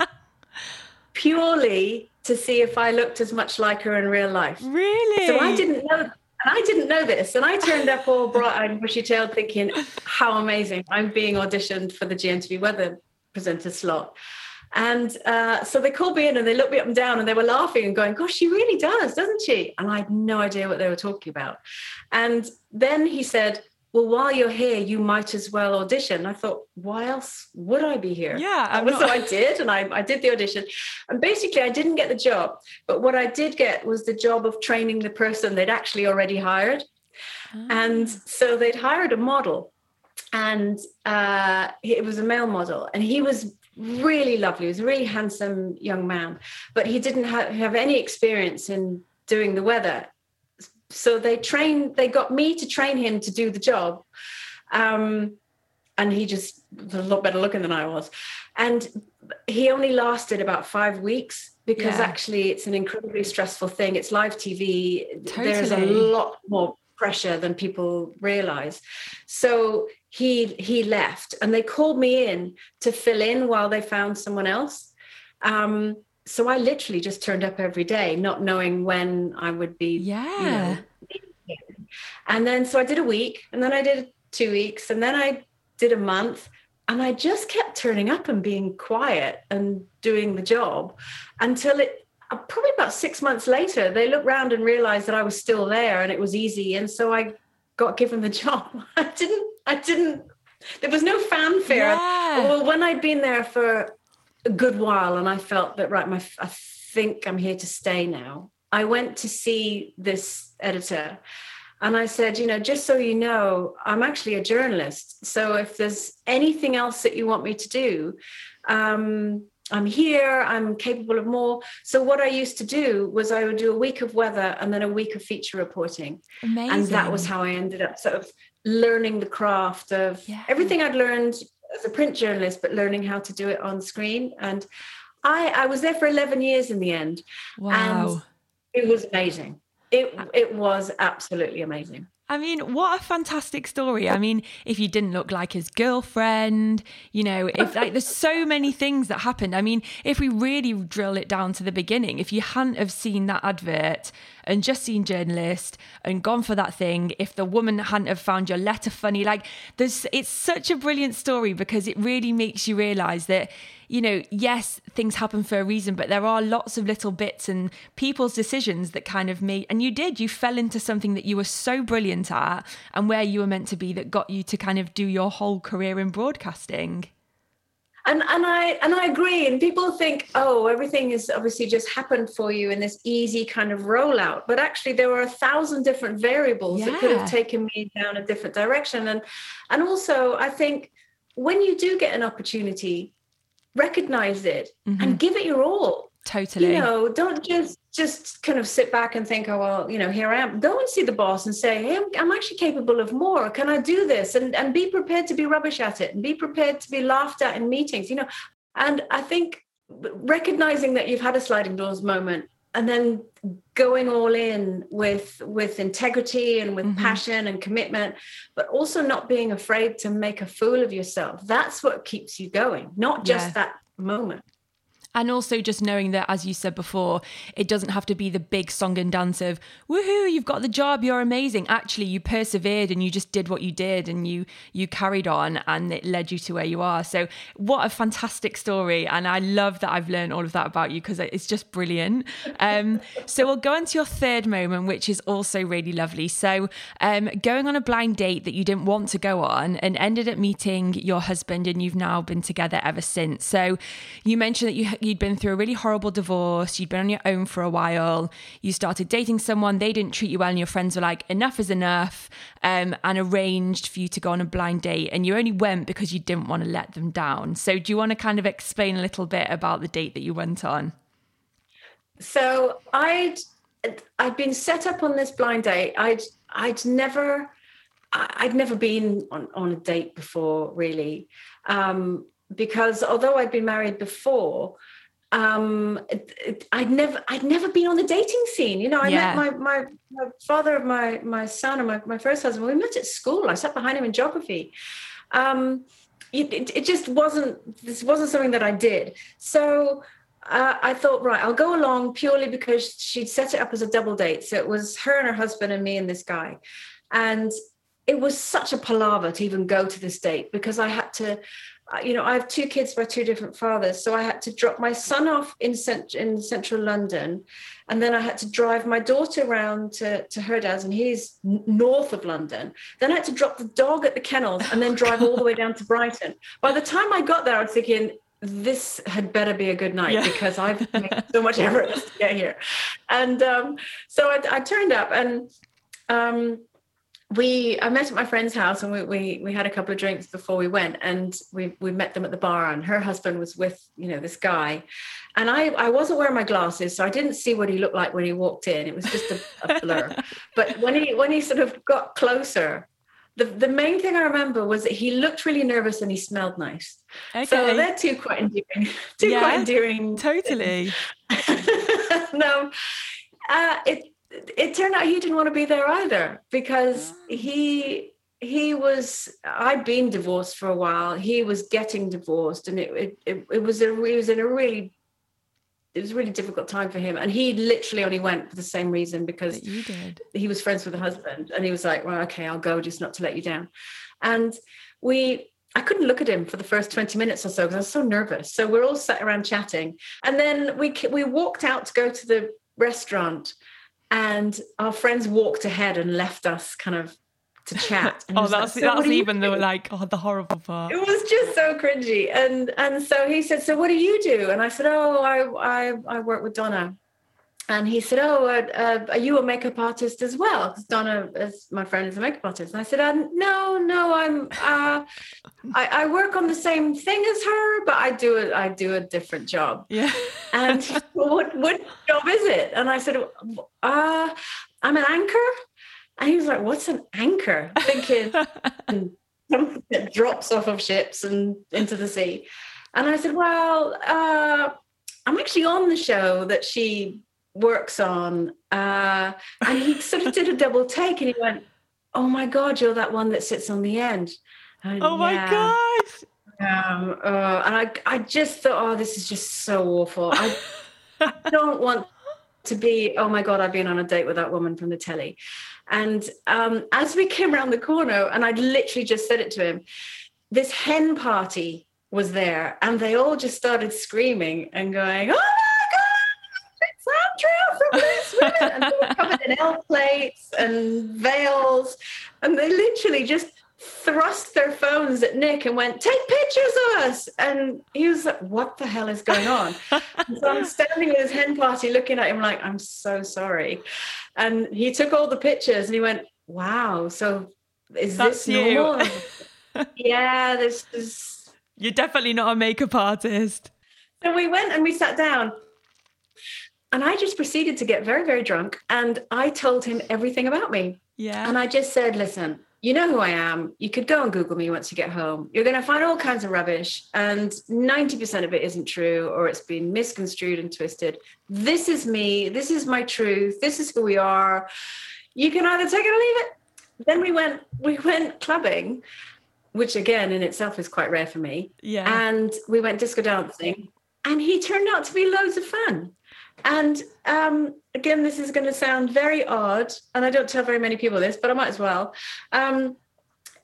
purely to see if I looked as much like her in real life. Really? So I didn't know, and I didn't know this. And I turned up all bright and bushy tailed thinking, how amazing. I'm being auditioned for the GMTV weather presenter slot. And uh, so they called me in and they looked me up and down and they were laughing and going, Gosh, she really does, doesn't she? And I had no idea what they were talking about. And then he said, Well, while you're here, you might as well audition. I thought, Why else would I be here? Yeah, I'm so I did, and I, I did the audition. And basically, I didn't get the job. But what I did get was the job of training the person they'd actually already hired. And so they'd hired a model, and uh, it was a male model, and he was really lovely. He was a really handsome young man, but he didn't have, have any experience in doing the weather. So they trained, they got me to train him to do the job. Um, and he just was a lot better looking than I was. And he only lasted about five weeks because Yeah. actually it's an incredibly stressful thing. It's live TV. There's a lot more pressure than people realize. So he he left and they called me in to fill in while they found someone else. Um, so I literally just turned up every day, not knowing when I would be you Yeah. know, and then so I did a week, and then I did two weeks, and then I did a month, and I just kept turning up and being quiet and doing the job until it uh, probably about six months later they looked round and realized that I was still there and it was easy, and so I got given the job. I didn't. I didn't. There was no fanfare. Yeah. Well, when I'd been there for a good while, and I felt that right, my I think I'm here to stay now. I went to see this editor and I said, you know, just so you know, I'm actually a journalist. So if there's anything else that you want me to do, um, I'm here, I'm capable of more. So what I used to do was I would do a week of weather and then a week of feature reporting. Amazing. And that was how I ended up sort of learning the craft of Yeah. everything I'd learned as a print journalist, but learning how to do it on screen. And I, I was there for 11 years in the end. Wow. It was amazing. It it was absolutely amazing. I mean, what a fantastic story. I mean, if you didn't look like his girlfriend, you know, if like there's so many things that happened. I mean, if we really drill it down to the beginning, if you hadn't have seen that advert and just seen journalist and gone for that thing, if the woman hadn't have found your letter funny, like there's it's such a brilliant story because it really makes you realize that you know, yes, things happen for a reason, but there are lots of little bits and people's decisions that kind of made, and you did, you fell into something that you were so brilliant at and where you were meant to be that got you to kind of do your whole career in broadcasting. And and i and i agree. And people think oh everything is obviously just happened for you in this easy kind of rollout. But actually there were a thousand different variables yeah. that could have taken me down a different direction. And and also i think when you do get an opportunity recognize it mm-hmm. and give it your all. Totally. you know don't just just kind of sit back and think oh well you know here i am. Go and see the boss and say hey i'm, I'm actually capable of more. Can i do this? And and be prepared to be rubbish at it and be prepared to be laughed at in meetings you know. And i think recognizing that you've had a sliding doors moment and then going all in with with integrity and with mm-hmm. passion and commitment but also not being afraid to make a fool of yourself. That's what keeps you going not just yeah. that moment and also just knowing that, as you said before, it doesn't have to be the big song and dance of "woohoo, you've got the job, you're amazing." Actually, you persevered and you just did what you did, and you you carried on, and it led you to where you are. So, what a fantastic story! And I love that I've learned all of that about you because it's just brilliant. Um, so we'll go on to your third moment, which is also really lovely. So, um, going on a blind date that you didn't want to go on, and ended up meeting your husband, and you've now been together ever since. So, you mentioned that you you'd been through a really horrible divorce, you'd been on your own for a while, you started dating someone, they didn't treat you well, and your friends were like, enough is enough, um, and arranged for you to go on a blind date. And you only went because you didn't want to let them down. So, do you want to kind of explain a little bit about the date that you went on? So, I'd I'd been set up on this blind date. I'd I'd never I'd never been on, on a date before, really. Um, because although I'd been married before, um, I'd never I'd never been on the dating scene. You know, I yeah. met my, my, my father of my my son and my, my first husband. We met at school. I sat behind him in geography. Um, it, it, it just wasn't this wasn't something that I did. So uh, I thought, right, I'll go along purely because she'd set it up as a double date. So it was her and her husband and me and this guy, and it was such a palaver to even go to this date because I had to you know, I have two kids by two different fathers, so I had to drop my son off in cent- in central London, and then I had to drive my daughter around to, to her dad's, and he's north of London. Then I had to drop the dog at the kennels, and then drive all the way down to Brighton. By the time I got there, I was thinking, this had better be a good night yeah. because I've made so much effort to get here. And um, so I, I, turned up, and um, we I met at my friend's house and we, we we had a couple of drinks before we went and we we met them at the bar and her husband was with you know this guy and I I wasn't wearing my glasses so I didn't see what he looked like when he walked in it was just a, a blur but when he when he sort of got closer the, the main thing I remember was that he looked really nervous and he smelled nice. Okay. So they're two quite endearing, two yeah, quite endearing. Totally. no, uh, it it turned out he didn't want to be there either because ah. he he was i'd been divorced for a while he was getting divorced and it it, it, it was a it was in a really it was a really difficult time for him and he literally only went for the same reason because you did he was friends with the husband and he was like well okay i'll go just not to let you down and we I couldn't look at him for the first 20 minutes or so because I was so nervous. So we're all sat around chatting. And then we we walked out to go to the restaurant and our friends walked ahead and left us kind of to chat. oh, that's like, so that's even the like oh the horrible part. It was just so cringy, and and so he said, "So what do you do?" And I said, "Oh, I I, I work with Donna." And he said, "Oh, uh, uh, are you a makeup artist as well?" Because Donna, is my friend, is a makeup artist. And I said, uh, "No, no, I'm. Uh, I, I, work on the same thing as her, but I do it. I do a different job." Yeah. And said, what what job is it? And I said, uh, "I'm an anchor." And he was like, "What's an anchor?" Thinking something that drops off of ships and into the sea. And I said, "Well." Uh, I'm actually on the show that she works on. Uh, and he sort of did a double take and he went, Oh my God, you're that one that sits on the end. And, oh my yeah. gosh. Um, uh, and I, I just thought, oh, this is just so awful. I, I don't want to be, oh my God, I've been on a date with that woman from the telly. And um, as we came around the corner, and I'd literally just said it to him, this hen party was there, and they all just started screaming and going, oh And they were covered in L plates and veils. And they literally just thrust their phones at Nick and went, Take pictures of us. And he was like, What the hell is going on? so I'm standing with his hen party looking at him like, I'm so sorry. And he took all the pictures and he went, Wow, so is That's this you." normal? yeah, this is. You're definitely not a makeup artist. So we went and we sat down. And I just proceeded to get very, very drunk. And I told him everything about me. Yeah. And I just said, listen, you know who I am. You could go and Google me once you get home. You're going to find all kinds of rubbish, and 90% of it isn't true or it's been misconstrued and twisted. This is me. This is my truth. This is who we are. You can either take it or leave it. Then we went, we went clubbing, which again in itself is quite rare for me. Yeah. And we went disco dancing, and he turned out to be loads of fun. And um, again, this is going to sound very odd, and I don't tell very many people this, but I might as well. Um,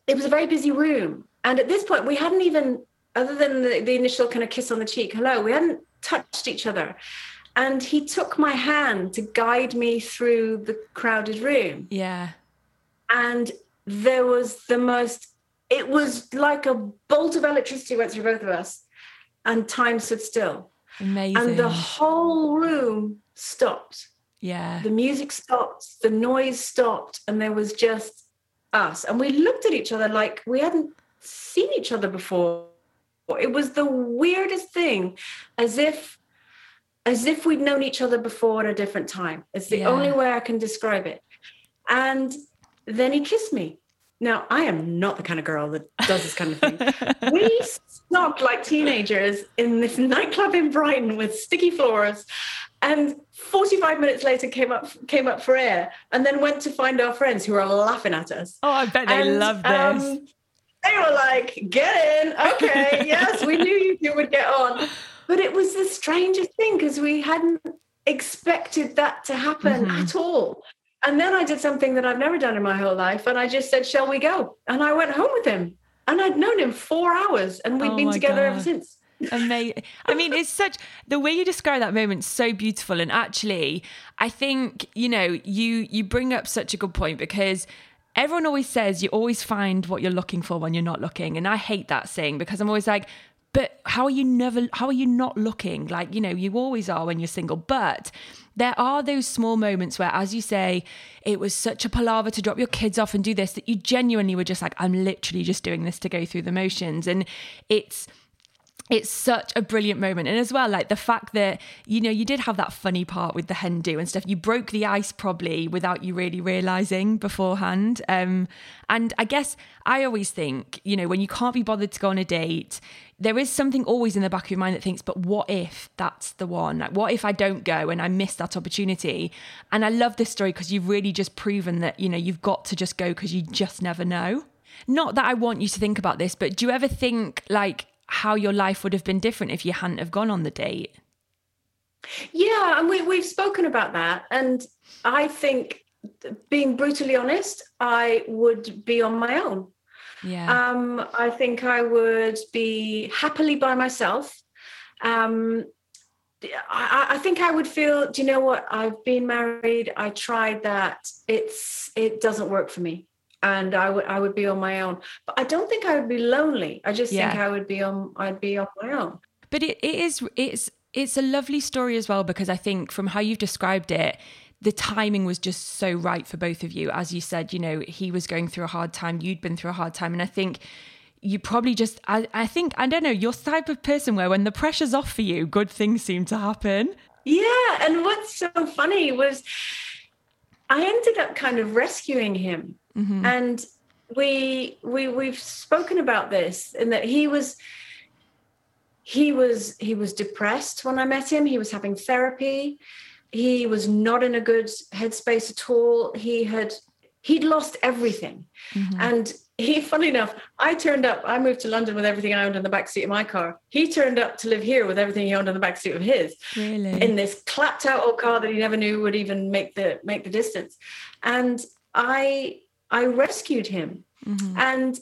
it was a very busy room, and at this point, we hadn't even, other than the, the initial kind of kiss on the cheek, hello, we hadn't touched each other. And he took my hand to guide me through the crowded room yeah. and there was the most it was like a bolt of electricity went through both of us and time stood still Amazing. and the whole room stopped yeah. the music stopped the noise stopped and there was just us and we looked at each other like we hadn't seen each other before it was the weirdest thing as if as if we'd known each other before at a different time it's the Yeah. only way i can describe it and then he kissed me now i am not the kind of girl that does this kind of thing we stopped like teenagers in this nightclub in brighton with sticky floors and 45 minutes later came up came up for air and then went to find our friends who were laughing at us Oh, I bet they and, love this. um, they were like, get in. Okay, yes, we knew you two would get on. But it was the strangest thing because we hadn't expected that to happen Mhm. at all. And then I did something that I've never done in my whole life. And I just said, Shall we go? And I went home with him. And I'd known him four hours and we'd Oh been together ever since. Amazing. I mean, it's such the way you describe that moment so beautiful. And actually, I think you know you you bring up such a good point because everyone always says you always find what you're looking for when you're not looking, and I hate that saying because I'm always like. But how are you never? How are you not looking? Like you know, you always are when you're single. But there are those small moments where, as you say, it was such a palaver to drop your kids off and do this that you genuinely were just like, I'm literally just doing this to go through the motions, and it's it's such a brilliant moment. And as well like the fact that you know you did have that funny part with the hen do and stuff. You broke the ice probably without you really realizing beforehand. Um and i guess i always think you know when you can't be bothered to go on a date there is something always in the back of your mind that thinks but what if that's the one? Like what if i don't go and i miss that opportunity? And i love this story because you've really just proven that you know you've got to just go because you just never know. Not that I want you to think about this, but do you ever think like how your life would have been different if you hadn't have gone on the date? Yeah, and we, we've spoken about that. And I think, being brutally honest, I would be on my own. Yeah. Um, I think I would be happily by myself. Um, I, I think I would feel. Do you know what? I've been married. I tried that. It's it doesn't work for me, and I would I would be on my own. But I don't think I would be lonely. I just think I would be on. I'd be on my own. But it, it is it's it's a lovely story as well because I think from how you've described it, the timing was just so right for both of you. As you said, you know, he was going through a hard time, you'd been through a hard time, and I think you probably just I, I think I don't know, you're the type of person where when the pressure's off for you, good things seem to happen. Yeah, and what's so funny was I ended up kind of rescuing him. Mm-hmm. And we we we've spoken about this in that he was he was he was depressed when I met him. He was having therapy. He was not in a good headspace at all. He had he'd lost everything. Mm-hmm. And he, funny enough, I turned up. I moved to London with everything I owned in the backseat of my car. He turned up to live here with everything he owned in the backseat of his Really? in this clapped out old car that he never knew would even make the make the distance and i i rescued him and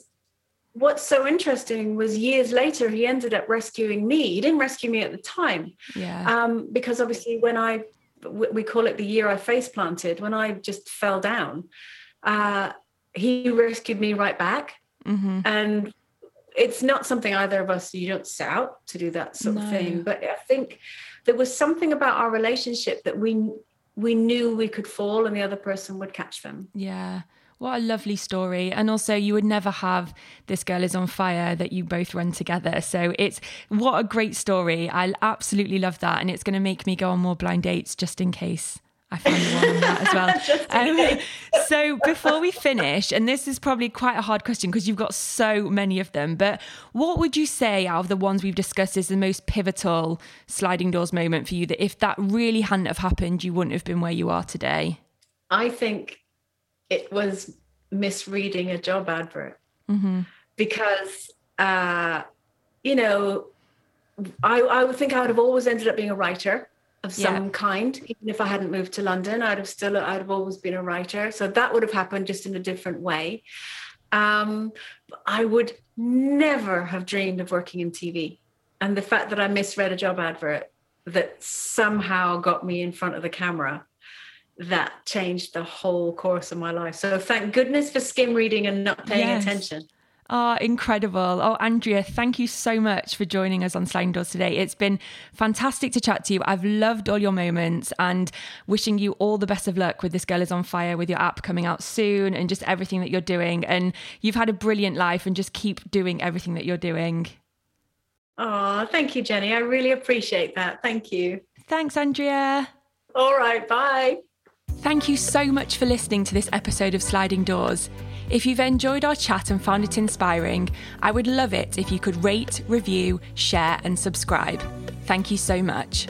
what's so interesting was years later he ended up rescuing me he didn't rescue me at the time yeah. um, because obviously when I, we call it the year i face planted when i just fell down uh, he rescued me right back Mm-hmm. And it's not something either of us, you don't set out to do that sort no. of thing. But I think there was something about our relationship that we we knew we could fall and the other person would catch them. Yeah. What a lovely story. And also, you would never have This Girl is on Fire that you both run together. So it's what a great story. I absolutely love that. And it's going to make me go on more blind dates just in case. I found one on that as well. um, so before we finish, and this is probably quite a hard question because you've got so many of them, but what would you say out of the ones we've discussed is the most pivotal sliding doors moment for you that if that really hadn't have happened, you wouldn't have been where you are today? I think it was misreading a job advert mm-hmm. because, uh, you know, I, I would think I would have always ended up being a writer of some yeah. kind. Even if I hadn't moved to London, I'd have still I'd have always been a writer. So that would have happened just in a different way. Um, I would never have dreamed of working in TV. And the fact that I misread a job advert that somehow got me in front of the camera, that changed the whole course of my life. So thank goodness for skim reading and not paying yes. attention. Oh, incredible. Oh, Andrea, thank you so much for joining us on Sliding Doors today. It's been fantastic to chat to you. I've loved all your moments and wishing you all the best of luck with This Girl is on Fire, with your app coming out soon and just everything that you're doing. And you've had a brilliant life and just keep doing everything that you're doing. Oh, thank you, Jenny. I really appreciate that. Thank you. Thanks, Andrea. All right. Bye. Thank you so much for listening to this episode of Sliding Doors. If you've enjoyed our chat and found it inspiring, I would love it if you could rate, review, share, and subscribe. Thank you so much.